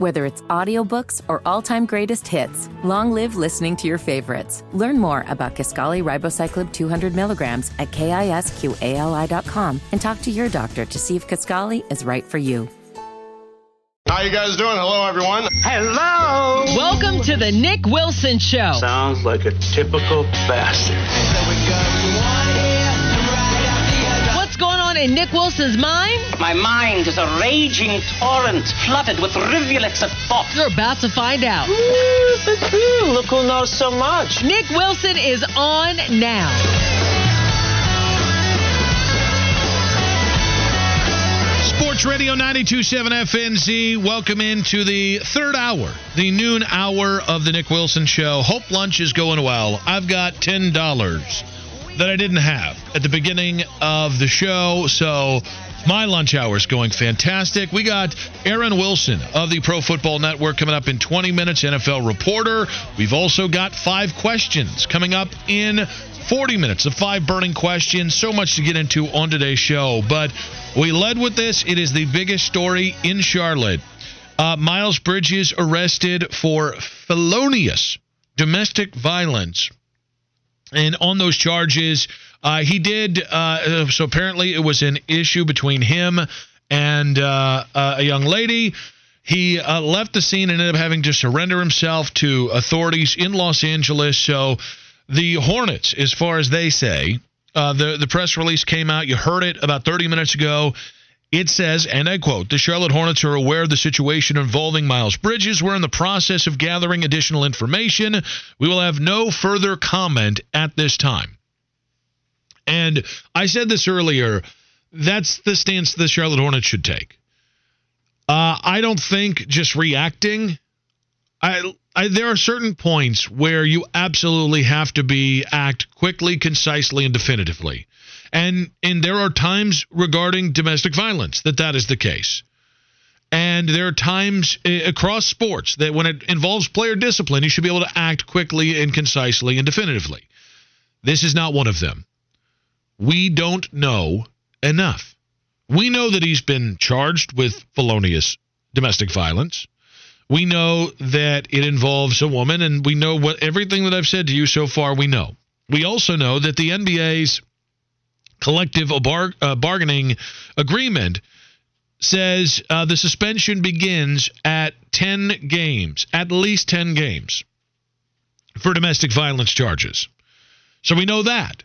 Whether it's audiobooks or all-time greatest hits, long live listening to your favorites. Learn more about Kisqali Ribociclib 200 milligrams at kisqali.com and talk to your doctor to see if Kisqali is right for you. How you guys doing? Hello, everyone. Hello. Welcome to the Nick Wilson Show. Sounds like a typical bastard. What's in Nick Wilson's mind? My mind is a raging torrent flooded with rivulets of thought. You're about to find out. Look who knows so much. Nick Wilson is on now. Sports Radio 927 FNZ. Welcome into the third hour, the noon hour of the Nick Wilson Show. Hope lunch is going well. I've got $10 that I didn't have at the beginning of the show, so my lunch hour is going fantastic. We got Aaron Wilson of the Pro Football Network coming up in 20 minutes, NFL reporter. We've also got five questions coming up in 40 minutes of five burning questions. So much to get into on today's show. But we led with this. It is the biggest story in Charlotte. Uh, Miles Bridges arrested for felonious domestic violence. And on those charges, uh, he did. Uh, so apparently, it was an issue between him and uh, a young lady. He uh, left the scene and ended up having to surrender himself to authorities in Los Angeles. So the Hornets, as far as they say, uh, the the press release came out. You heard it about 30 minutes ago. It says, and I quote, the Charlotte Hornets are aware of the situation involving Miles Bridges. We're in the process of gathering additional information. We will have no further comment at this time. And I said this earlier. That's the stance the Charlotte Hornets should take. Uh, I don't think just reacting. I, I, there are certain points where you absolutely have to be act quickly, concisely, and definitively. And and there are times regarding domestic violence that that is the case. And there are times uh, across sports that when it involves player discipline, you should be able to act quickly and concisely and definitively. This is not one of them. We don't know enough. We know that he's been charged with felonious domestic violence. We know that it involves a woman, and we know what everything that I've said to you so far. We know. We also know that the NBA's collective bar- uh, bargaining agreement says uh, the suspension begins at 10 games, at least 10 games for domestic violence charges. So we know that.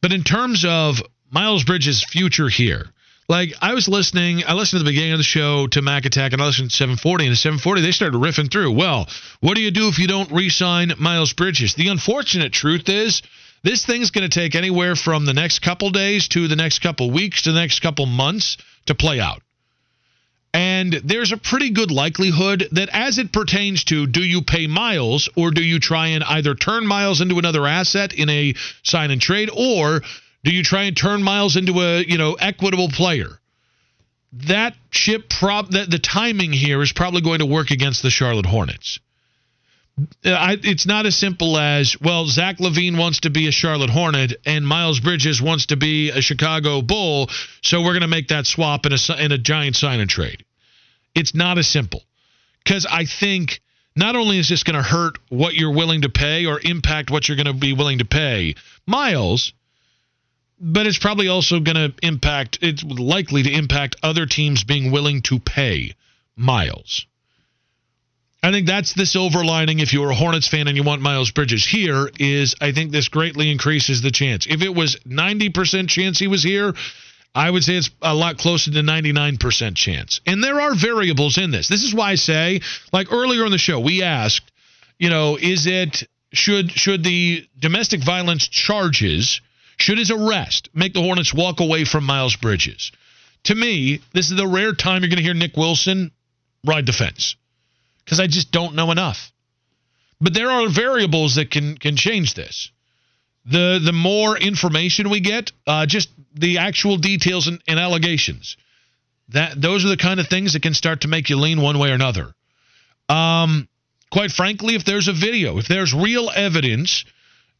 But in terms of Miles Bridges' future here, like I was listening, I listened to the beginning of the show to Mac Attack, and I listened to 740, and at 740 they started riffing through. Well, what do you do if you don't re-sign Miles Bridges? The unfortunate truth is this thing's going to take anywhere from the next couple days to the next couple weeks to the next couple months to play out. And there's a pretty good likelihood that as it pertains to do you pay Miles or do you try and either turn Miles into another asset in a sign and trade or do you try and turn Miles into a, you know, equitable player? That ship prob that the timing here is probably going to work against the Charlotte Hornets. I, it's not as simple as well. Zach LaVine wants to be a Charlotte Hornet, and Miles Bridges wants to be a Chicago Bull. So we're going to make that swap in a in a giant sign and trade. It's not as simple because I think not only is this going to hurt what you're willing to pay or impact what you're going to be willing to pay Miles, but it's probably also going to impact. It's likely to impact other teams being willing to pay Miles. I think that's the silver lining if you're a Hornets fan and you want Miles Bridges here is I think this greatly increases the chance. If it was 90% chance he was here, I would say it's a lot closer to 99% chance. And there are variables in this. This is why I say, like earlier in the show, we asked, you know, is it should should the domestic violence charges, should his arrest make the Hornets walk away from Miles Bridges? To me, this is the rare time you're going to hear Nick Wilson ride the fence because I just don't know enough. But there are variables that can can change this. The the more information we get, uh, just the actual details and, and allegations, that those are the kind of things that can start to make you lean one way or another. Um, quite frankly, if there's a video, if there's real evidence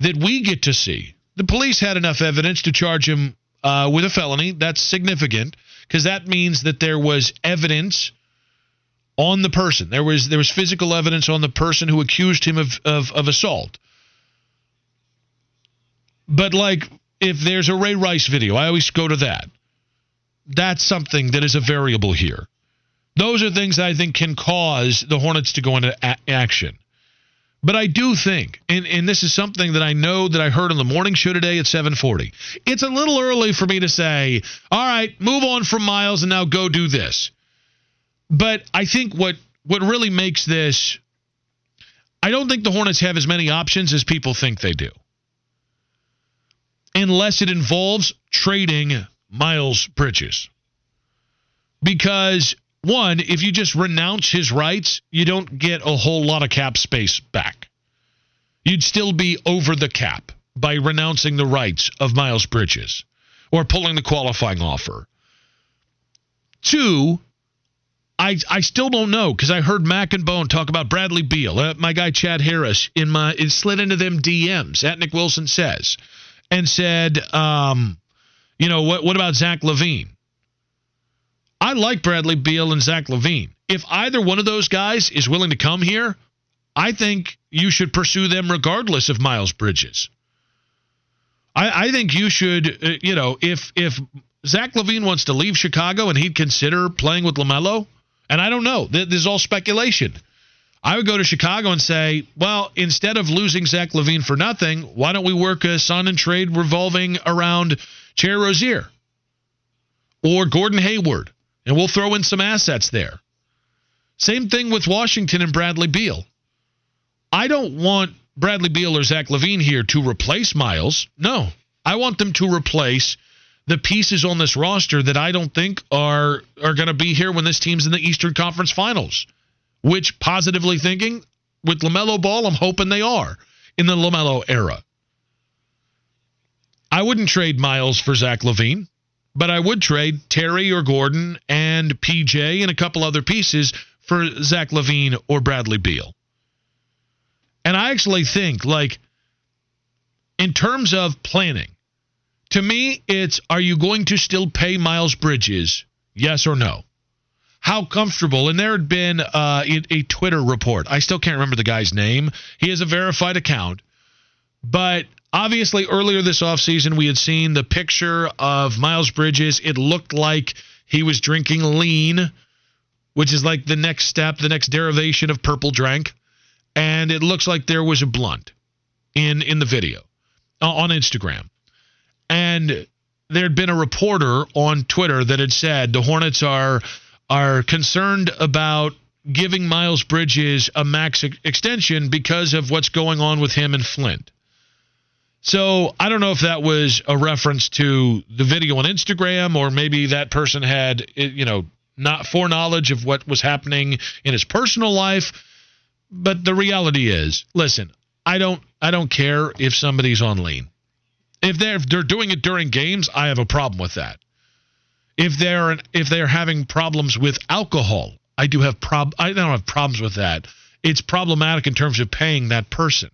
that we get to see, the police had enough evidence to charge him uh, with a felony. That's significant because that means that there was evidence on the person. There was there was physical evidence on the person who accused him of, of, of assault. But like if there's a Ray Rice video, I always go to that. That's something that is a variable here. Those are things I think can cause the Hornets to go into a- action. But I do think, and, and this is something that I know that I heard on the morning show today at 740. It's a little early for me to say, all right, move on from Miles and now go do this. But I think what what really makes this I don't think the Hornets have as many options as people think they do. Unless it involves trading Miles Bridges. Because one, if you just renounce his rights, you don't get a whole lot of cap space back. You'd still be over the cap by renouncing the rights of Miles Bridges or pulling the qualifying offer. Two, I I still don't know because I heard Mac and Bone talk about Bradley Beal. Uh, my guy Chad Harris in my it slid into them DMs at Nick Wilson says and said, um, you know what what about Zach LaVine? I like Bradley Beal and Zach LaVine. If either one of those guys is willing to come here, I think you should pursue them regardless of Miles Bridges. I, I think you should, uh, you know, if if Zach LaVine wants to leave Chicago and he'd consider playing with LaMelo, and I don't know, this is all speculation. I would go to Chicago and say, well, instead of losing Zach LaVine for nothing, why don't we work a sign and trade revolving around Terry Rozier or Gordon Hayward and we'll throw in some assets there. Same thing with Washington and Bradley Beal. I don't want Bradley Beal or Zach LaVine here to replace Miles. No, I want them to replace the pieces on this roster that I don't think are are going to be here when this team's in the Eastern Conference Finals. Which, positively thinking, with LaMelo Ball, I'm hoping they are in the LaMelo era. I wouldn't trade Miles for Zach LaVine, But I would trade Terry or Gordon and PJ and a couple other pieces for Zach LaVine or Bradley Beal. And I actually think, like, in terms of planning, to me, it's are you going to still pay Miles Bridges? Yes or no? How comfortable? And there had been uh, a, Twitter report. I still can't remember the guy's name. He has a verified account. But Obviously, earlier this offseason, we had seen the picture of Miles Bridges. It looked like he was drinking lean, which is like the next step, the next derivation of purple drank. And it looks like there was a blunt in, in the video uh, on Instagram. And there had been a reporter on Twitter that had said the Hornets are are concerned about giving Miles Bridges a max extension because of what's going on with him and Flint. So I don't know if that was a reference to the video on Instagram or maybe that person had, you know, not foreknowledge of what was happening in his personal life. But the reality is, listen, I don't I don't care if somebody's on lean. If they're if they're doing it during games, I have a problem with that. If they're if they're having problems with alcohol, I do have prob I don't have problems with that. It's problematic in terms of paying that person.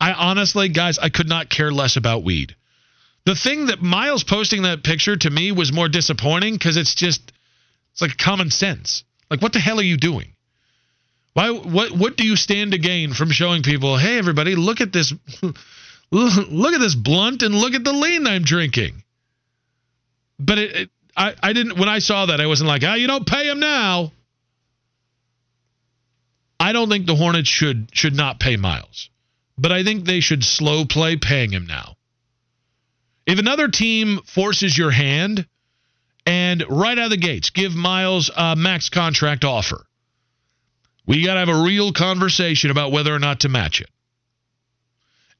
I honestly, guys, I could not care less about weed. The thing that Miles posting that picture to me was more disappointing because it's just it's like common sense. Like what the hell are you doing? Why what what do you stand to gain from showing people, "Hey everybody, look at this look at this blunt and look at the lean I'm drinking." But it, it I I didn't when I saw that I wasn't like, "Ah, oh, you don't pay him now." I don't think the Hornets should should not pay Miles but I think they should slow play paying him now. If another team forces your hand and right out of the gates give Miles a max contract offer, we got to have a real conversation about whether or not to match it.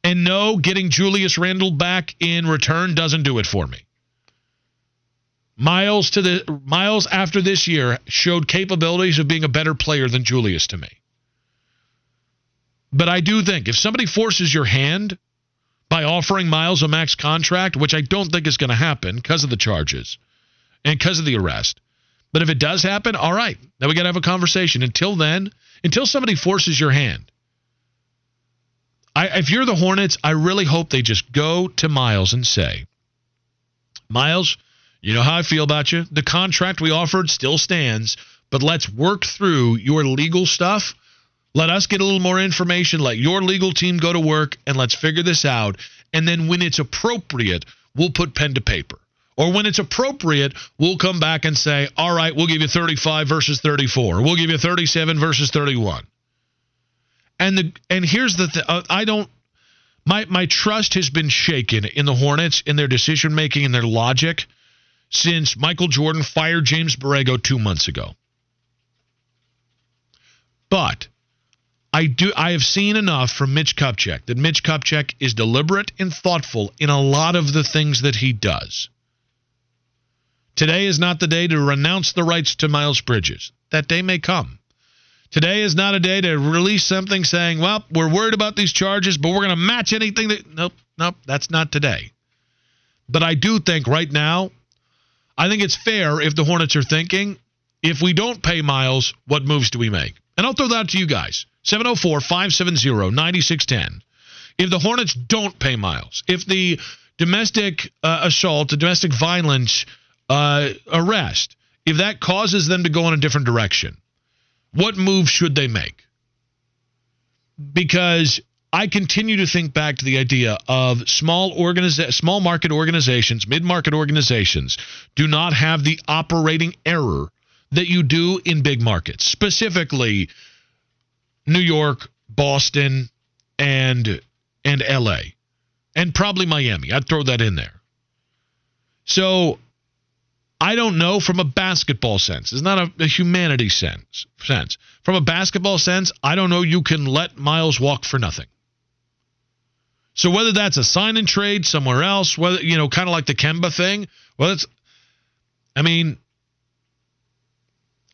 And no, getting Julius Randle back in return doesn't do it for me. Miles to the Miles after this year showed capabilities of being a better player than Julius to me. But I do think if somebody forces your hand by offering Miles a max contract, which I don't think is going to happen because of the charges and because of the arrest, but if it does happen, all right, then we got to have a conversation. Until then, until somebody forces your hand, I, if you're the Hornets, I really hope they just go to Miles and say, Miles, you know how I feel about you. The contract we offered still stands, but let's work through your legal stuff. Let us get a little more information. Let your legal team go to work and let's figure this out. And then when it's appropriate, we'll put pen to paper. Or when it's appropriate, we'll come back and say, all right, we'll give you 35 versus 34. We'll give you 37 versus 31. And the and here's the th- uh, I don't my my trust has been shaken in the Hornets in their decision making and their logic since Michael Jordan fired James Borrego 2 months ago. But I do I have seen enough from Mitch Kupchak that Mitch Kupchak is deliberate and thoughtful in a lot of the things that he does. Today is not the day to renounce the rights to Miles Bridges. That day may come. Today is not a day to release something saying, well, we're worried about these charges, but we're going to match anything that. Nope, nope, that's not today. But I do think right now, I think it's fair if the Hornets are thinking, if we don't pay Miles, what moves do we make? And I'll throw that out to you guys 704 570 9610. If the Hornets don't pay Miles, if the domestic uh, assault, the domestic violence uh, arrest, if that causes them to go in a different direction, what move should they make? Because I continue to think back to the idea of small organiza- small market organizations, mid-market organizations do not have the operating error that you do in big markets, specifically New York, Boston, and and LA. And probably Miami. I'd throw that in there. So I don't know from a basketball sense. It's not a, a humanity sense. Sense from a basketball sense, I don't know. You can let Miles walk for nothing. So whether that's a sign and trade somewhere else, whether you know, kind of like the Kemba thing, well, it's. I mean,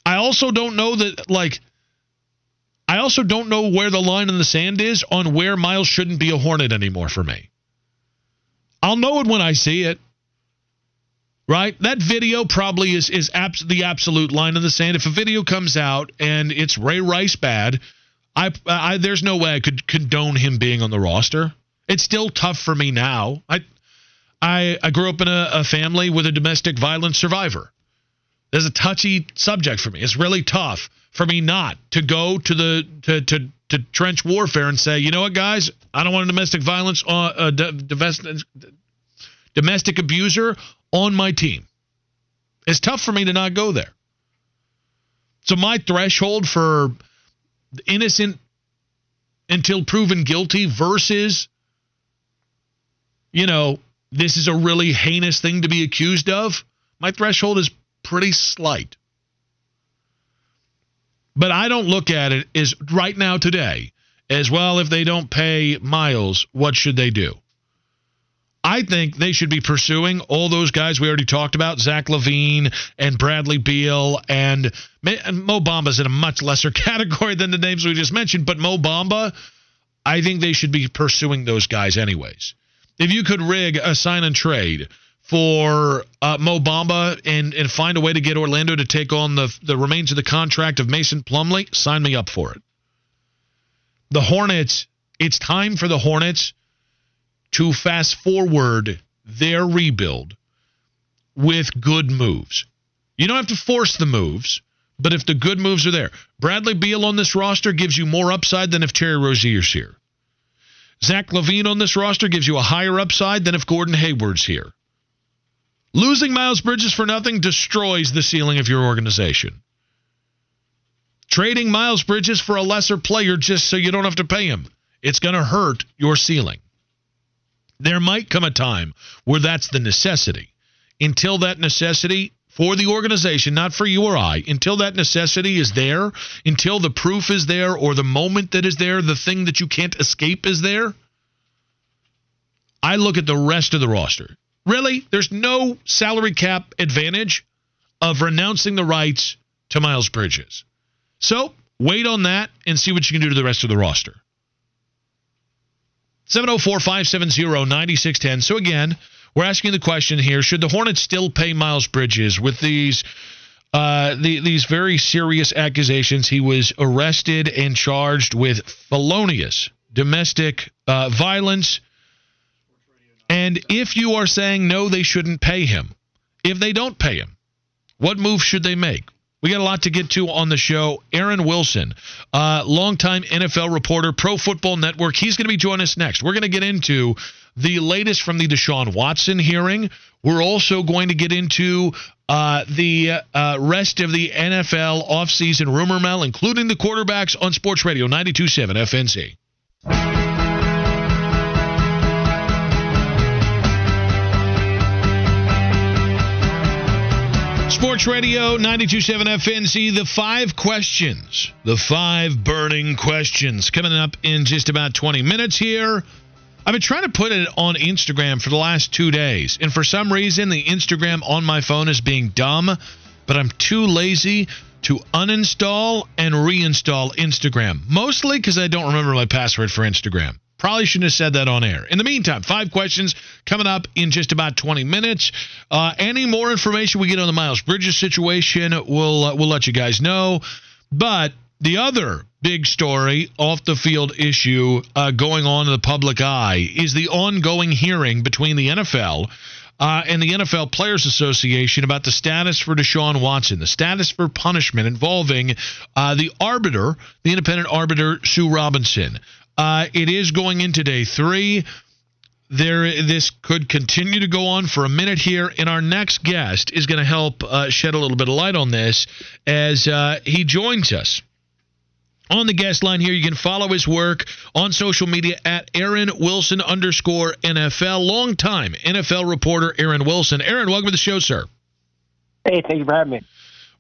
I also don't know that like. I also don't know where the line in the sand is on where Miles shouldn't be a Hornet anymore for me. I'll know it when I see it right? That video probably is is abs- the absolute line in the sand. If a video comes out and it's Ray Rice bad, I, I there's no way I could condone him being on the roster. It's still tough for me now. I I, I grew up in a, a family with a domestic violence survivor. There's a touchy subject for me. It's really tough for me not to go to the to to, to trench warfare and say, you know what, guys, I don't want a domestic violence uh, uh, domestic abuser on my team. It's tough for me to not go there. So my threshold for innocent until proven guilty versus, you know, this is a really heinous thing to be accused of, my threshold is pretty slight. But I don't look at it as right now today as well if they don't pay Miles, what should they do? I think they should be pursuing all those guys we already talked about, Zach LaVine and Bradley Beal and, Mo Bamba's in a much lesser category than the names we just mentioned, but Mo Bamba, I think they should be pursuing those guys anyways. If you could rig a sign and trade for uh, Mo Bamba and, and find a way to get Orlando to take on the, the remains of the contract of Mason Plumlee, sign me up for it. The Hornets, it's time for the Hornets to fast forward their rebuild with good moves. You don't have to force the moves, but if the good moves are there, Bradley Beal on this roster gives you more upside than if Terry Rozier's here. Zach LaVine on this roster gives you a higher upside than if Gordon Hayward's here. Losing Miles Bridges for nothing destroys the ceiling of your organization. Trading Miles Bridges for a lesser player just so you don't have to pay him, it's going to hurt your ceiling. There might come a time where that's the necessity. Until that necessity for the organization, not for you or I, until that necessity is there, until the proof is there or the moment that is there, the thing that you can't escape is there, I look at the rest of the roster. Really, there's no salary cap advantage of renouncing the rights to Miles Bridges. So wait on that and see what you can do to the rest of the roster. 704 570 9610. So, again, we're asking the question here should the Hornets still pay Miles Bridges with these? Uh, the, these very serious accusations. He was arrested and charged with felonious domestic uh, violence. And if you are saying no, they shouldn't pay him. If they don't pay him, what move should they make? We got a lot to get to on the show. Aaron Wilson, uh, longtime NFL reporter, Pro Football Network. He's going to be joining us next. We're going to get into the latest from the Deshaun Watson hearing. We're also going to get into uh, the uh, rest of the NFL offseason rumor mill, including the quarterbacks on Sports Radio 92.7 FNZ. Sports Radio 927 FNZ, The five questions. The five burning questions coming up in just about 20 minutes here. I've been trying to put it on Instagram for the last two days, and for some reason, the Instagram on my phone is being dumb, but I'm too lazy to uninstall and reinstall Instagram. Mostly because I don't remember my password for Instagram. Probably shouldn't have said that on air. In the meantime, five questions coming up in just about 20 minutes. Uh, any more information we get on the Miles Bridges situation, we'll uh, we'll let you guys know. But the other big story off the field issue uh, going on in the public eye is the ongoing hearing between the NFL uh, and the NFL Players Association about the status for Deshaun Watson, the status for punishment involving uh, the arbiter, the independent arbiter, Sue Robinson. Uh, it is going into day three. There, this could continue to go on for a minute here, and our next guest is going to help uh, shed a little bit of light on this as uh, he joins us on the guest line here. You can follow his work on social media at Aaron Wilson underscore NFL. Longtime NFL reporter Aaron Wilson. Aaron, welcome to the show, sir. Hey, thank you for having me.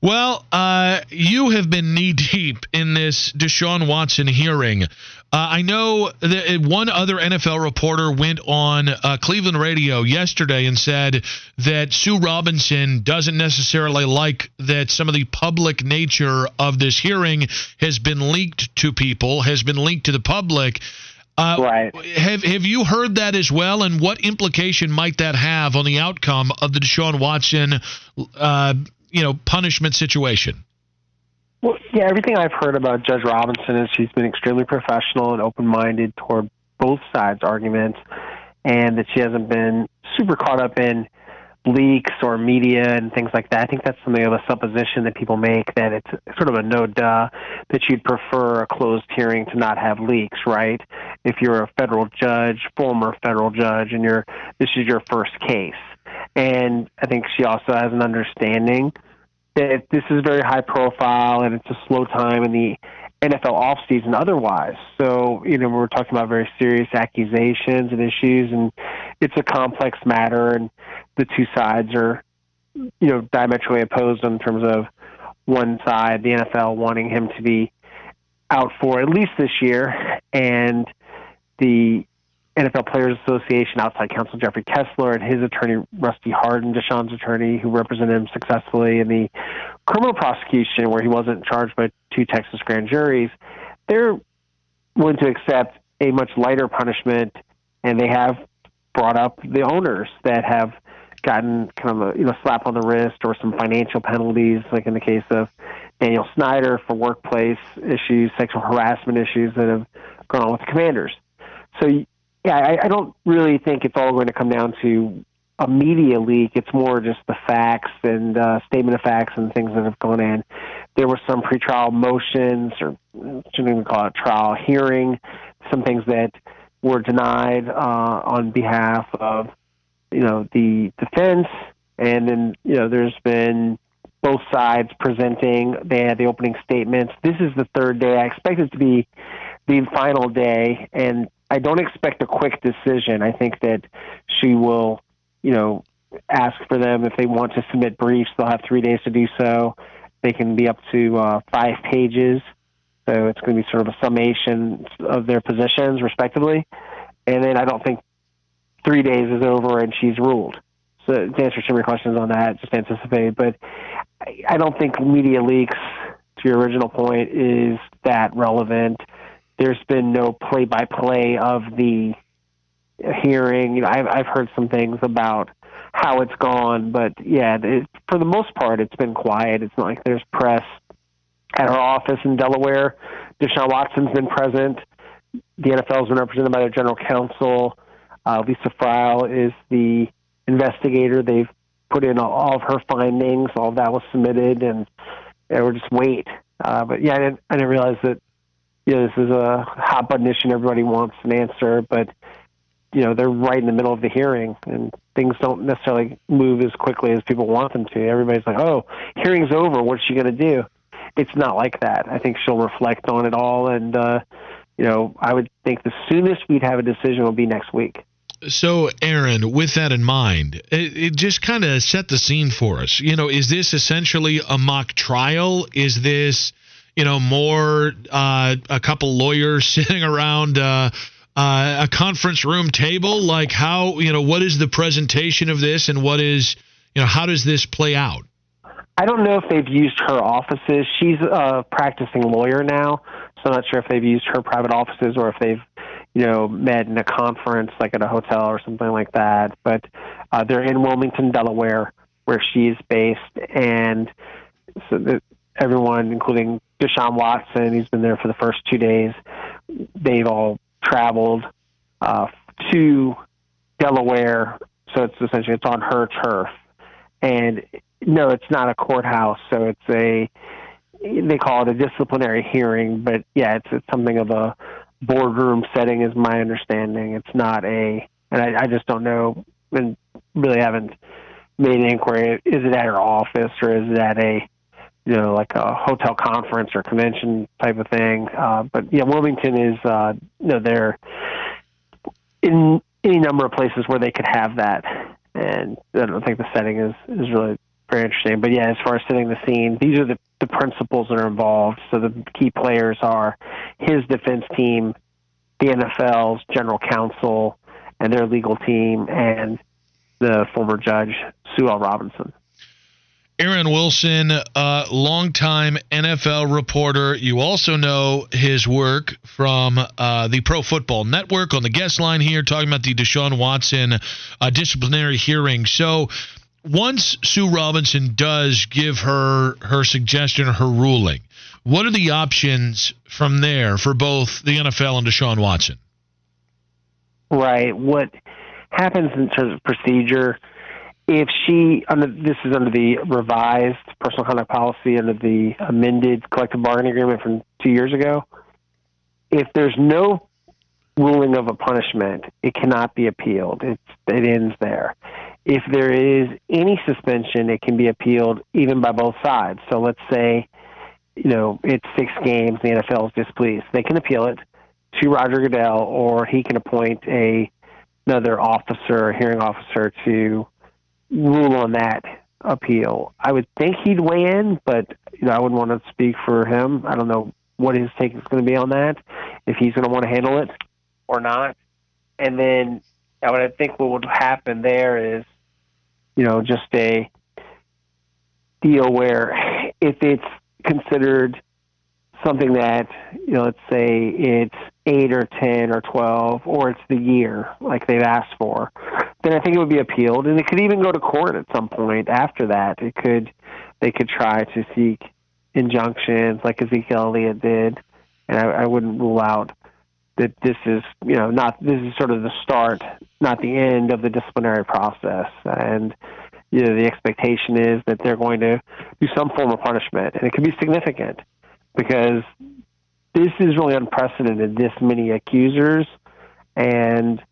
Well, uh, you have been knee deep in this Deshaun Watson hearing. Uh, I know that one other NFL reporter went on uh, Cleveland radio yesterday and said that Sue Robinson doesn't necessarily like that some of the public nature of this hearing has been leaked to people, has been leaked to the public. Uh, right. Have Have you heard that as well? And what implication might that have on the outcome of the Deshaun Watson, uh, you know, punishment situation? Well, yeah, everything I've heard about Judge Robinson is she's been extremely professional and open minded toward both sides' arguments, and that she hasn't been super caught up in leaks or media and things like that. I think that's something of a supposition that people make that it's sort of a no duh that you'd prefer a closed hearing to not have leaks, right? If you're a federal judge, former federal judge, and you're this is your first case. And I think she also has an understanding that this is very high profile and it's a slow time in the NFL offseason otherwise. So, you know, we're talking about very serious accusations and issues, and it's a complex matter, and the two sides are, you know, diametrically opposed in terms of one side, the NFL, wanting him to be out for at least this year, and the NFL Players Association outside counsel Jeffrey Kessler and his attorney Rusty Hardin, Deshaun's attorney, who represented him successfully in the criminal prosecution where he wasn't charged by two Texas grand juries, they're willing to accept a much lighter punishment, and they have brought up the owners that have gotten kind of a you know slap on the wrist or some financial penalties, like in the case of Daniel Snyder for workplace issues, sexual harassment issues that have gone on with the Commanders. So yeah, I, I don't really think it's all going to come down to a media leak. It's more just the facts and uh, statement of facts and things that have gone in. There were some pretrial motions, or shouldn't even call it trial hearing, some things that were denied uh, on behalf of you know the defense, and then you know there's been both sides presenting. They had the opening statements. This is the third day. I expect it to be the final day, and I don't expect a quick decision. I think that she will, you know, ask for them if they want to submit briefs. They'll have three days to do so. They can be up to uh, five pages. So it's going to be sort of a summation of their positions, respectively. And then I don't think three days is over and she's ruled. So to answer some of your questions on that, just anticipate. But I don't think media leaks, to your original point, is that relevant there's been no play by play of the hearing. You know, I've I've heard some things about how it's gone, but yeah, it, for the most part, it's been quiet. It's not like there's press at our office in Delaware. Deshaun Watson's been present. The NFL's been represented by their general counsel. Uh, Lisa Friel is the investigator. They've put in all of her findings. All of that was submitted, and we're just wait. Uh, but yeah, I didn't, I didn't realize that you know this is a hot button issue everybody wants an answer, but you know they're right in the middle of the hearing and things don't necessarily move as quickly as people want them to. Everybody's like, "Oh, hearing's over. What's she to do?" It's not like that. I think she'll reflect on it all, and uh, you know, I would think the soonest we'd have a decision will be next week. So, Aaron, with that in mind, it, it just kind of set the scene for us. You know, is this essentially a mock trial? Is this, you know, more uh, a couple lawyers sitting around uh, uh, a conference room table? Like, how, you know, what is the presentation of this and what is, you know, how does this play out? I don't know if they've used her offices. She's a practicing lawyer now, so I'm not sure if they've used her private offices or if they've, you know, met in a conference like at a hotel or something like that. But uh, they're in Wilmington, Delaware, where she's based, and so the, everyone, including Deshaun Watson, he's been there for the first two days. They've all traveled uh, to Delaware, so it's essentially it's on her turf, and no, it's not a courthouse, so it's a they call it a disciplinary hearing, but yeah, it's it's something of a boardroom setting, is my understanding. It's not a, and I, I just don't know, and really haven't made an inquiry. Is it at her office or is it at a, you know, like a hotel conference or convention type of thing? Uh, but yeah, Wilmington is, uh, you know, they're in any number of places where they could have that, and I don't think the setting is is really very interesting. But yeah, as far as setting the scene, these are the, the principles that are involved. So the key players are his defense team, the NFL's general counsel, and their legal team, and the former judge, Sue L. Robinson. Aaron Wilson, uh, longtime NFL reporter. You also know his work from uh, the Pro Football Network on the guest line here, talking about the Deshaun Watson uh, disciplinary hearing. So, once Sue Robinson does give her her suggestion or her ruling, what are the options from there for both the NFL and Deshaun Watson? Right. What happens in terms of procedure? If she under this is under the revised personal conduct policy under the amended collective bargaining agreement from two years ago, if there's no ruling of a punishment, it cannot be appealed. It's, it ends there if there is any suspension, it can be appealed even by both sides. So let's say, you know, it's six games, the NFL is displeased. They can appeal it to Roger Goodell, or he can appoint a another officer, hearing officer, to rule on that appeal. I would think he'd weigh in, but you know, I wouldn't want to speak for him. I don't know what his take is going to be on that, if he's going to want to handle it or not. And then I would think what would happen there is you know, just a deal where if it's considered something that, you know, let's say it's eight or 10 or 12, or it's the year like they've asked for, then I think it would be appealed. And it could even go to court at some point after that. It could, they could try to seek injunctions like Ezekiel Elliott did. And I, I wouldn't rule out that this is, you know, not, this is sort of the start not the end of the disciplinary process. And you know, the expectation is that they're going to do some form of punishment, and it could be significant because this is really unprecedented. This many accusers, and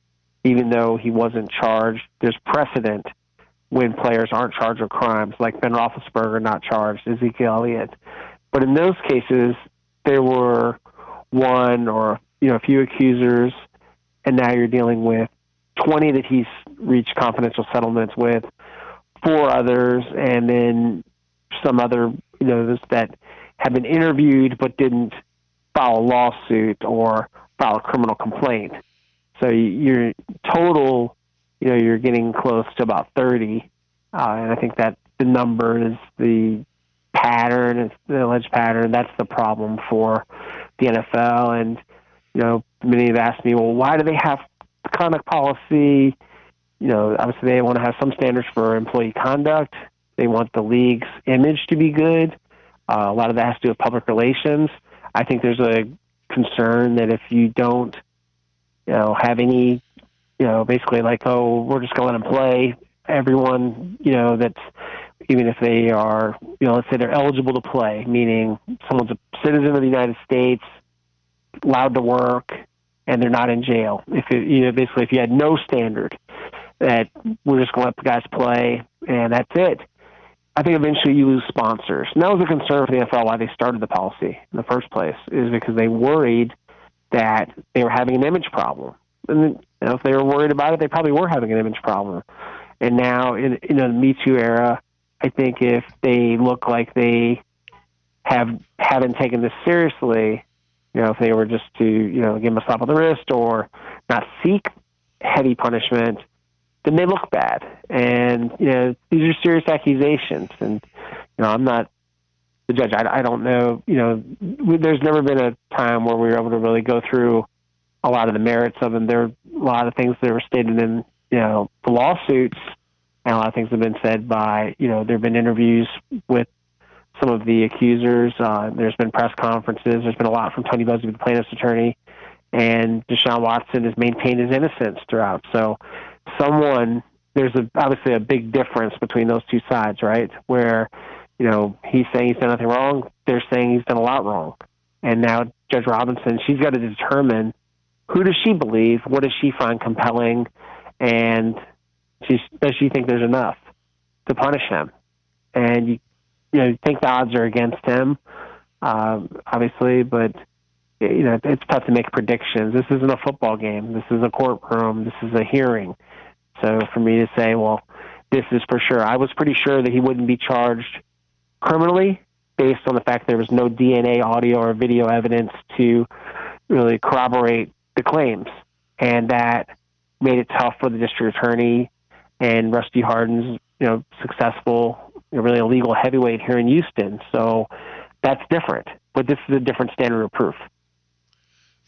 even though he wasn't charged, there's precedent when players aren't charged with crimes, like Ben Roethlisberger not charged, Ezekiel Elliott. But in those cases, there were one or you know a few accusers, and now you're dealing with 20 that he's reached confidential settlements with, four others, and then some other, you know, that have been interviewed but didn't file a lawsuit or file a criminal complaint. So your total, you know, you're getting close to about 30, uh, and I think that the number is the pattern, it's the alleged pattern. That's the problem for the NFL, and you know, many have asked me, well, why do they have conduct policy. You know, obviously they want to have some standards for employee conduct. They want the league's image to be good. Uh, a lot of that has to do with public relations. I think there's a concern that if you don't, you know, have any, you know, basically like, oh, we're just going to let them play. Everyone, you know, that's even if they are, you know, let's say they're eligible to play, meaning someone's a citizen of the United States, allowed to work, and they're not in jail. If it, you know, basically, if you had no standard that we're just going to let the guys play and that's it, I think eventually you lose sponsors. And that was a concern for the NFL why they started the policy in the first place, is because they worried that they were having an image problem. And you know, if they were worried about it, they probably were having an image problem. And now, in, in the Me Too era, I think if they look like they have haven't taken this seriously, you know, if they were just to you know give them a slap on the wrist or not seek heavy punishment, then they look bad. And you know, these are serious accusations. And you know, I'm not the judge. I, I don't know. You know, we, there's never been a time where we were able to really go through a lot of the merits of them. There are a lot of things that were stated in you know the lawsuits, and a lot of things have been said by you know there have been interviews with some of the accusers. Uh, there's been press conferences. There's been a lot from Tony Buzbee, the plaintiff's attorney, and Deshaun Watson has maintained his innocence throughout. So, someone there's a, obviously a big difference between those two sides, right? Where you know he's saying he's done nothing wrong. They're saying he's done a lot wrong. And now Judge Robinson, she's got to determine who does she believe, what does she find compelling, and does she think there's enough to punish him? And you, you know, think the odds are against him, um, obviously, but you know it's tough to make predictions. This isn't a football game. This is a courtroom. This is a hearing. So for me to say, well, this is for sure, I was pretty sure that he wouldn't be charged criminally based on the fact there was no DNA, audio, or video evidence to really corroborate the claims, and that made it tough for the district attorney and Rusty Hardin's you know successful, you know, really illegal heavyweight here in Houston. So that's different, but this is a different standard of proof.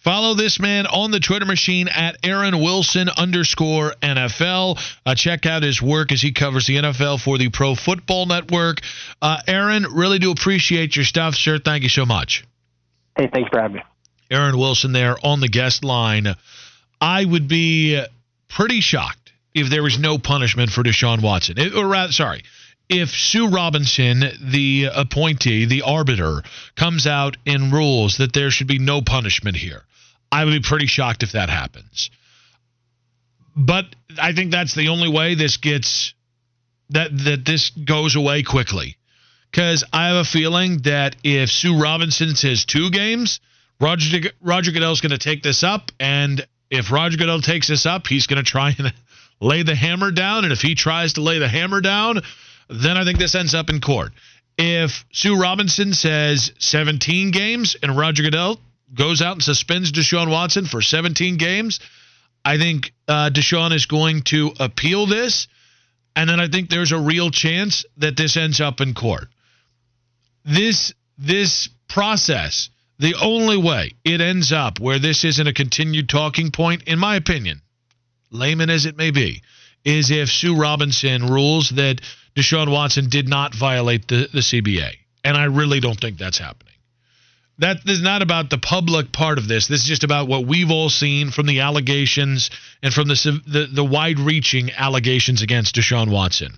Follow this man on the Twitter machine at Aaron Wilson underscore NFL. Uh, check out his work as he covers the NFL for the Pro Football Network. Uh, Aaron, really do appreciate your stuff, sir. Thank you so much. Hey, thanks for having me. Aaron Wilson there on the guest line. I would be pretty shocked if there was no punishment for Deshaun Watson. It, or rather, sorry, if Sue Robinson, the appointee, the arbiter, comes out and rules that there should be no punishment here. I would be pretty shocked if that happens. But I think that's the only way this gets that that this goes away quickly. Cuz I have a feeling that if Sue Robinson says 2 games, Roger Roger Goodell's going to take this up and if Roger Goodell takes this up, he's going to try and lay the hammer down and if he tries to lay the hammer down, then I think this ends up in court. If Sue Robinson says 17 games and Roger Goodell goes out and suspends Deshaun Watson for 17 games. I think uh, Deshaun is going to appeal this, and then I think there's a real chance that this ends up in court. This this process, the only way it ends up where this isn't a continued talking point, in my opinion, layman as it may be, is if Sue Robinson rules that Deshaun Watson did not violate the, the CBA. And I really don't think that's happening that is not about the public part of this. This is just about what we've all seen from the allegations and from the the, the wide-reaching allegations against Deshaun Watson.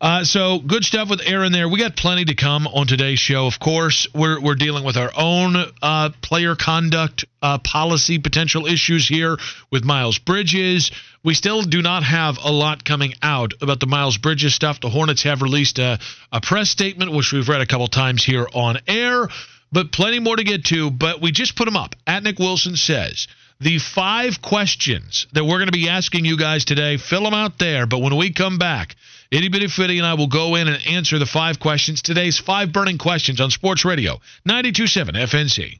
Uh, so good stuff with Aaron there. We got plenty to come on today's show. Of course, we're we're dealing with our own uh, player conduct uh, policy potential issues here with Miles Bridges. We still do not have a lot coming out about the Miles Bridges stuff. The Hornets have released a, a press statement, which we've read a couple times here on air but plenty more to get to. But we just put them up. At Nick Wilson says the five questions that we're going to be asking you guys today. Fill them out there. But when we come back, Itty Bitty Fitty and I will go in and answer the five questions. Today's five burning questions on Sports Radio 927 FNZ.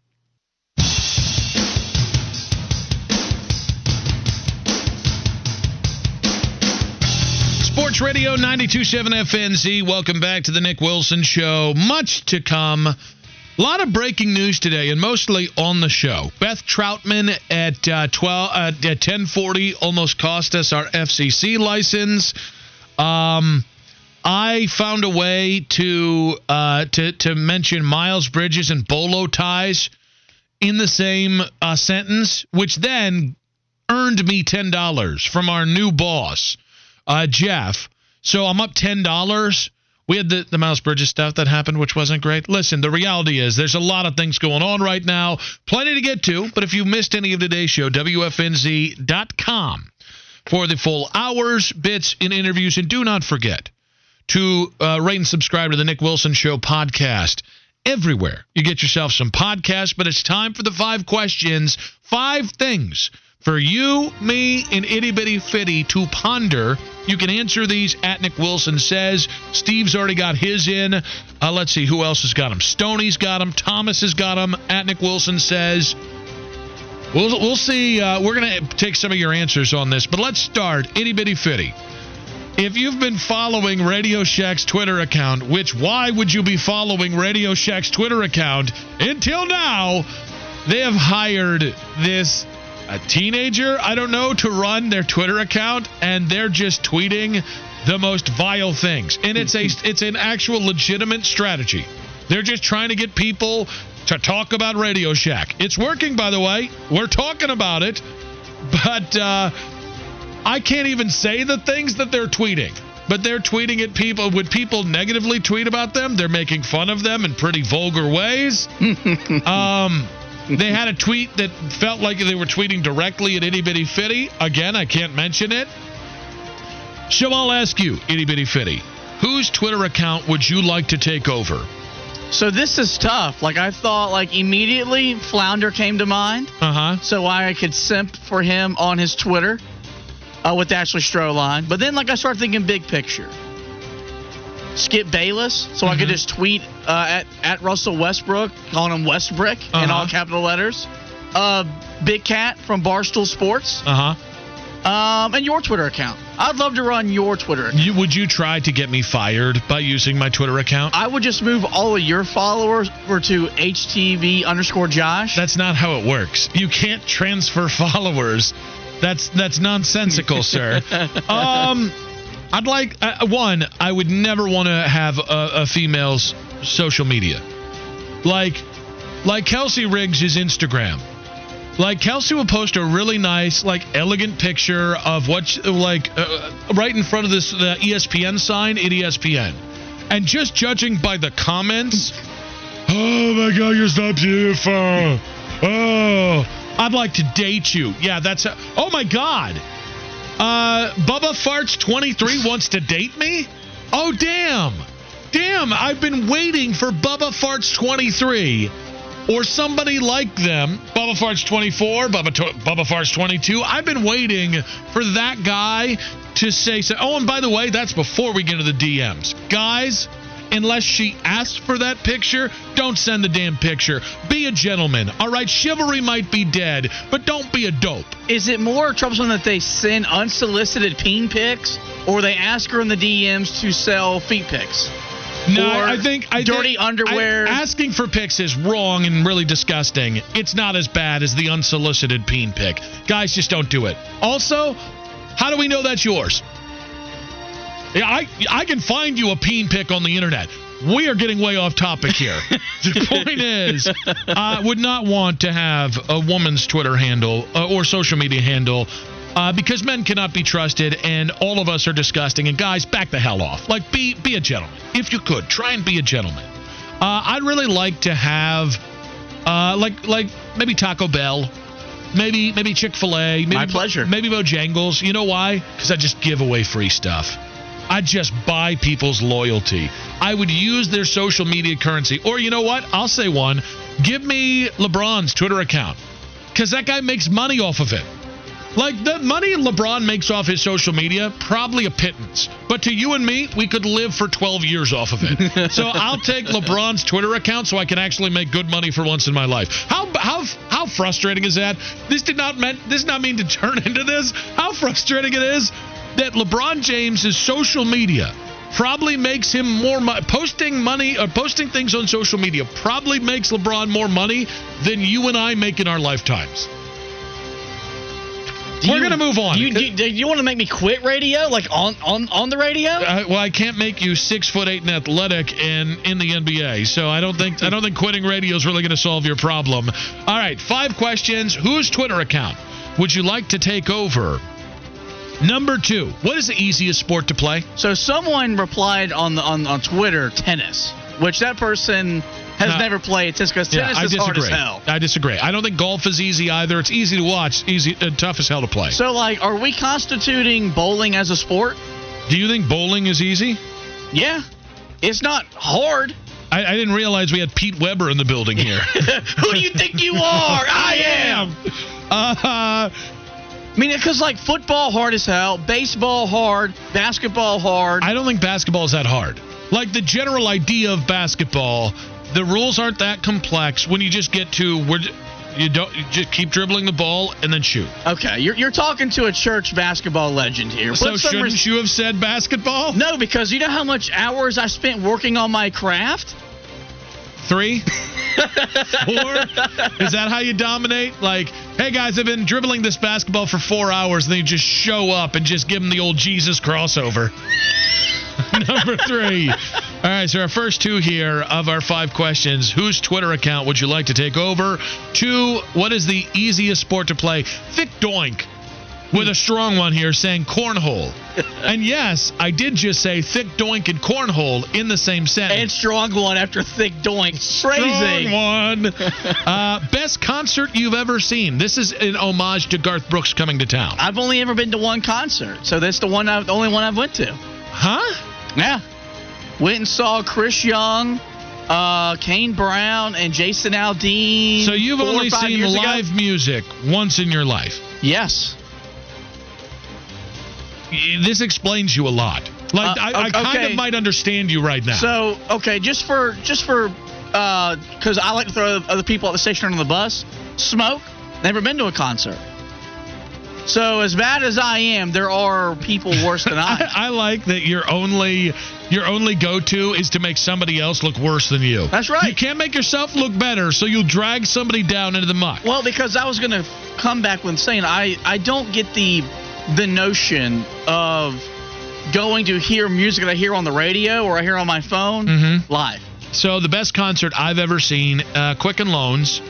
Sports Radio 927 FNZ. Welcome back to the Nick Wilson Show. Much to come. A lot of breaking news today, and mostly on the show. Beth Troutman at uh, twelve uh, at ten forty almost cost us our FCC license. Um, I found a way to uh, to to mention Miles Bridges and bolo ties in the same uh, sentence, which then earned me ten dollars from our new boss, uh, Jeff. So I'm up ten dollars We had the, the Miles Bridges stuff that happened, which wasn't great. Listen, the reality is there's a lot of things going on right now, plenty to get to. But if you missed any of today's show, WFNZ.com for the full hours, bits, and interviews. And do not forget to uh, rate and subscribe to the Nick Wilson Show podcast everywhere. You get yourself some podcasts, but it's time for the five questions, five things for you, me, and itty bitty fitty to ponder. You can answer these at Nick Wilson says. Steve's already got his in. Uh, let's see who else has got them. Stoney's got them. Thomas has got them. At Nick Wilson says. We'll we'll see. Uh, we're gonna take some of your answers on this, but let's start itty bitty fitty. If you've been following Radio Shack's Twitter account, which why would you be following Radio Shack's Twitter account until now? They have hired this a teenager, I don't know, to run their Twitter account, and they're just tweeting the most vile things. And it's a it's an actual legitimate strategy. They're just trying to get people to talk about Radio Shack. It's working, by the way. We're talking about it, but uh, I can't even say the things that they're tweeting. But they're tweeting at people. Would people negatively tweet about them? They're making fun of them in pretty vulgar ways. um, they had a tweet that felt like they were tweeting directly at Itty Bitty Fitty. Again, I can't mention it. So I'll ask you, Itty Bitty Fitty, whose Twitter account would you like to take over? So this is tough. Like I thought, like immediately Flounder came to mind. Uh huh. So I could simp for him on his Twitter uh, with Ashley Stroline. But then, like I started thinking big picture. Skip Bayless, so I could just tweet uh, at at Russell Westbrook, calling him Westbrick in Uh-huh. all capital letters. Uh, Big Cat from Barstool Sports, Uh huh. um, and your Twitter account. I'd love to run your Twitter account. You, would you try to get me fired by using my Twitter account? I would just move all of your followers over to HTV underscore Josh. That's not how it works. You can't transfer followers. That's that's nonsensical, sir. Um, I'd like uh, one. I would never want to have a, a female's social media, like like Kelsey Riggs' Instagram. Like Kelsey will post a really nice, like elegant picture of what, like, uh, right in front of this the ESPN sign at ESPN, and just judging by the comments, oh my God, you're so beautiful. Oh, I'd like to date you. Yeah, that's. A, oh my God. Uh, Bubba Farts 23 wants to date me. Oh damn, damn! I've been waiting for Bubba Farts 23 or somebody like them, Bubba Farts 24, Bubba, Bubba Farts 22. I've been waiting for that guy to say so. Oh, and by the way, that's before we get into the DMs. Guys, unless she asks for that picture, don't send the damn picture. Be a gentleman, all right? Chivalry might be dead, but don't be a dope. Is it more troublesome that they send unsolicited peen pics, or they ask her in the DMs to sell feet pics? No, I think I dirty think- underwear. I- asking for pics is wrong and really disgusting. It's not as bad as the unsolicited peen pic. Guys, just don't do it. Also, how do we know that's yours? Yeah, I I can find you a peen pic on the internet. We are getting way off topic here. the point is, I would not want to have a woman's Twitter handle uh, or social media handle uh, because men cannot be trusted, and all of us are disgusting. And guys, back the hell off. Like, be be a gentleman if you could. Try and be a gentleman. Uh, I'd really like to have, uh, like like maybe Taco Bell, maybe maybe Chick Fil A, maybe My pleasure. maybe Bojangles. You know why? Because I just give away free stuff. I just buy people's loyalty. I would use their social media currency. Or you know what? I'll say one. Give me LeBron's Twitter account. Because that guy makes money off of it. Like the money LeBron makes off his social media, probably a pittance. But to you and me, we could live for 12 years off of it. so I'll take LeBron's Twitter account so I can actually make good money for once in my life. How how how frustrating is that? This did not meant this did not mean to turn into this. How frustrating it is that LeBron James's social media probably makes him more mo- posting money or posting things on social media probably makes LeBron more money than you and I make in our lifetimes. Do We're you- gonna move on. Do you, do, you- want to make me quit radio, like on on on the radio? Uh, well, I can't make you six foot eight and athletic and in the NBA, so I don't think I don't think quitting radio is really going to solve your problem. All right, five questions. Whose Twitter account would you like to take over? Number two, what is the easiest sport to play? So someone replied on the on, on Twitter tennis, which that person has No. never played tennis because Yeah, tennis I is hard as hell. I disagree. I don't think golf is easy either. It's easy to watch, easy, uh, tough as hell to play. So like, are we constituting bowling as a sport? Do you think bowling is easy? Yeah, it's not hard. I, I didn't realize we had Pete Weber in the building here. Who do you think you are? I am. Uh, I mean, because like football hard as hell, baseball hard, basketball hard. I don't think basketball is that hard. Like the general idea of basketball, the rules aren't that complex. When you just get to where you don't you just keep dribbling the ball and then shoot. okay, you're you're talking to a church basketball legend here. So shouldn't res- you have said basketball? No, because you know how much hours I spent working on my craft. Three? Four? Is that how you dominate? Like, hey guys, I've been dribbling this basketball for four hours, and then you just show up and just give them the old Jesus crossover. Number three. All right, so our first two here of our five questions. Whose Twitter account would you like to take over? Two, what is the easiest sport to play? Thick Doink with a strong one here saying cornhole. and yes, I did just say thick doink and cornhole in the same sentence. And strong one after thick doink. Crazy. Strong one. uh, best concert you've ever seen. This is an homage to Garth Brooks coming to town. I've only ever been to one concert, so that's the one, I've, the only one I've went to. Huh? Yeah, went and saw Chris Young, uh, Kane Brown, and Jason Aldean. So you've only seen years ago. live music once in your life. Yes. This explains you a lot. Like Uh, I, I o- kind okay. of might understand you right now. So okay, just for just for because I like to throw other people at the station on the bus. Smoke. Never been to a concert. So as bad as I am, there are people worse than I. I, I like that your only your only go to is to make somebody else look worse than you. That's right. You can't make yourself look better, so you'll drag somebody down into the muck. Well, because I was gonna come back with saying I I don't get the the notion of going to hear music that I hear on the radio or I hear on my phone Mhm. live. So the best concert I've ever seen, uh, Quicken Loans,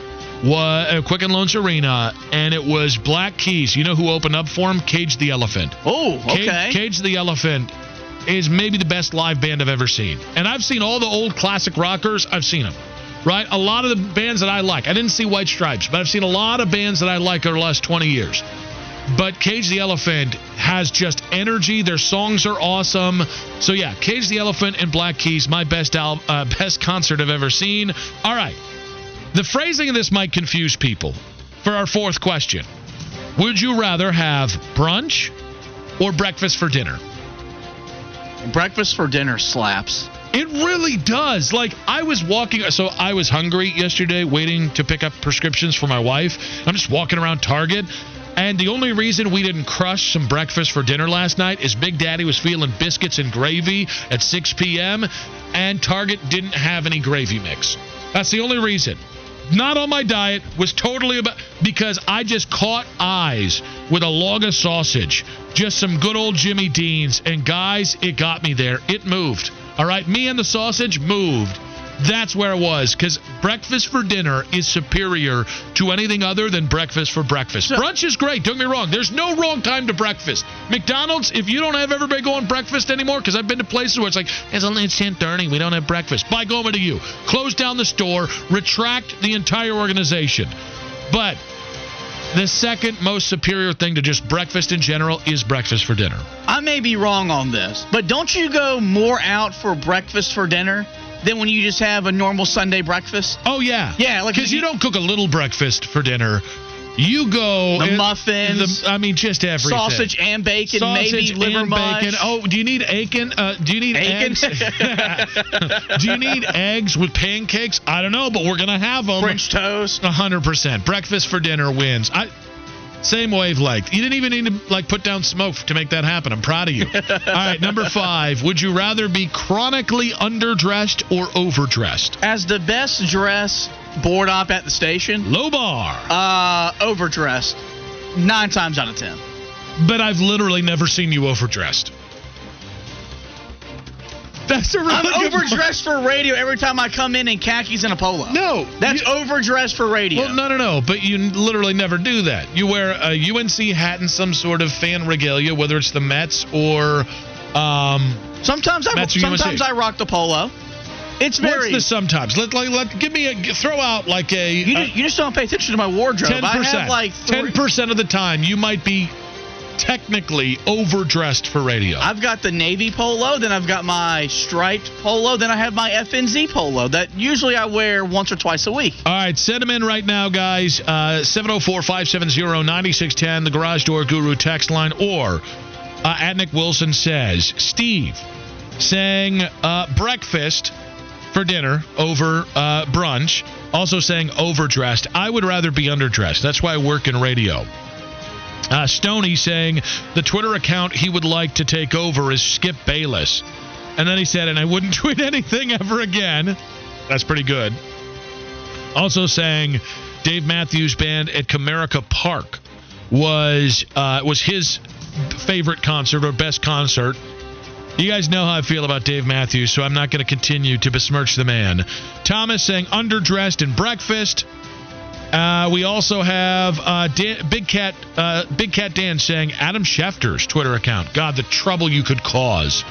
was uh, Quicken Loans Arena, and it was Black Keys. You know who opened up for him? Cage the Elephant. Oh, Cage, okay. Cage the Elephant is maybe the best live band I've ever seen, and I've seen all the old classic rockers. I've seen them. Right, a lot of the bands that I like. I didn't see White Stripes, but I've seen a lot of bands that I like over the last 20 years. But Cage the Elephant has just energy. Their songs are awesome. So yeah, Cage the Elephant and Black Keys, my best al- uh, best concert I've ever seen. All right, the phrasing of this might confuse people. For our fourth question, would you rather have brunch or breakfast for dinner? Breakfast for dinner slaps. It really does. Like I was walking, so I was hungry yesterday, waiting to pick up prescriptions for my wife. I'm just walking around Target, and the only reason we didn't crush some breakfast for dinner last night is Big Daddy was feeling biscuits and gravy at 6 p.m., and Target didn't have any gravy mix. That's the only reason. Not on my diet, was totally about because I just caught eyes with a log of sausage, just some good old Jimmy Dean's, and guys, it got me there. It moved. All right, me and the sausage moved. That's where it was because breakfast for dinner is superior to anything other than breakfast for breakfast. Brunch is great. Don't get me wrong. There's no wrong time to breakfast. McDonald's, if you don't have everybody going breakfast anymore, because I've been to places where it's like it's only it's 10:30, we don't have breakfast. By going to you, close down the store, retract the entire organization. But the second most superior thing to just breakfast in general is breakfast for dinner. I may be wrong on this, but don't you go more out for breakfast for dinner than when you just have a normal Sunday breakfast? Oh yeah, Yeah, like because you don't cook a little breakfast for dinner. You go The muffins, the- I mean, just everything. sausage and bacon, Sausage maybe liver and mush. bacon. Oh, do you need bacon? Uh, do you need Bacon? eggs? do you need eggs with pancakes? I don't know, but we're gonna have them. French toast. hundred percent. Breakfast for dinner wins. I same wavelength. You didn't even need to like put down smoke to make that happen. I'm proud of you. All right, number five. Would you rather be chronically underdressed or overdressed? As the best dressed board op at the station, Low bar. uh, overdressed. Nine times out of ten. But I've literally never seen you overdressed. That's a really I'm overdressed for radio every time I come in in khakis and a polo. No, That's you- overdressed for radio. Well, no, no, no. But you literally never do that. You wear a UNC hat and some sort of fan regalia, whether it's the Mets or. Um, Sometimes I Mets sometimes. I rock the polo. It's very. what's the sometimes? Let, like, let give me a throw out like a you, just, you just don't pay attention to my wardrobe. ten I percent. have like Ten percent of the time, you might be technically overdressed for radio. I've got the navy polo, then I've got my striped polo, then I have my FNZ polo that usually I wear once or twice a week. All right, send them in right now, guys. Uh, 704 570 9610, the Garage Door Guru text line, or uh, at Nick Wilson says, Steve saying uh, breakfast for dinner over uh, brunch, also saying overdressed. I would rather be underdressed. That's why I work in radio. Uh, Stoney saying the Twitter account he would like to take over is Skip Bayless. And then he said, and I wouldn't tweet anything ever again. That's pretty good. Also saying Dave Matthews Band at Comerica Park was uh, was his favorite concert or best concert. You guys know how I feel about Dave Matthews, so I'm not going to continue to besmirch the man. Thomas saying underdressed and breakfast. Uh, we also have uh, Dan, Big Cat uh, Big Cat Dan saying Adam Schefter's Twitter account. God, the trouble you could cause.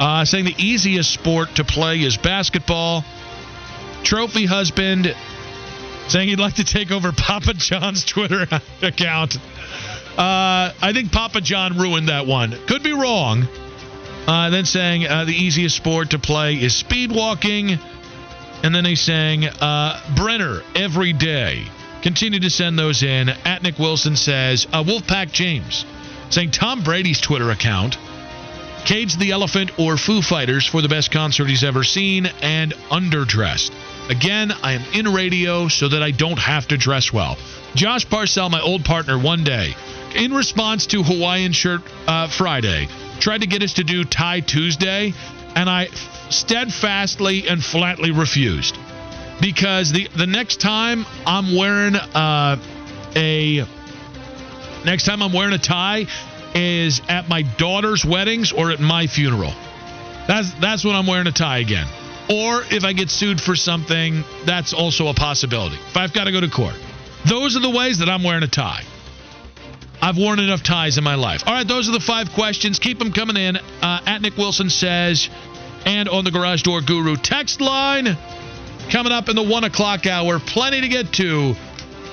Uh, saying the easiest sport to play is basketball. Trophy husband saying he'd like to take over Papa John's Twitter account. Uh, I think Papa John ruined that one. Could be wrong. Uh, then saying the easiest sport to play is speed walking. And then he's saying Brenner every day. Continue to send those in. At Nick Wilson says uh, Wolfpack James saying Tom Brady's Twitter account. Cage the Elephant or Foo Fighters for the best concert he's ever seen and underdressed. Again, I am in radio so that I don't have to dress well. Josh Parcell, my old partner, one day, in response to Hawaiian Shirt uh, Friday, tried to get us to do Tie Tuesday, and I steadfastly and flatly refused. Because the, the next time I'm wearing uh, a next time I'm wearing a tie is at my daughter's weddings or at my funeral. That's that's when I'm wearing a tie again. Or if I get sued for something, that's also a possibility. If I've got to go to court. Those are the ways that I'm wearing a tie. I've worn enough ties in my life. All right, those are the five questions. Keep them coming in. Uh, at Nick Wilson says, and on the Garage Door Guru text line. Coming up in the one o'clock hour, plenty to get to,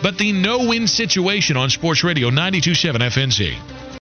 but the no win situation on Sports Radio 927 FNZ.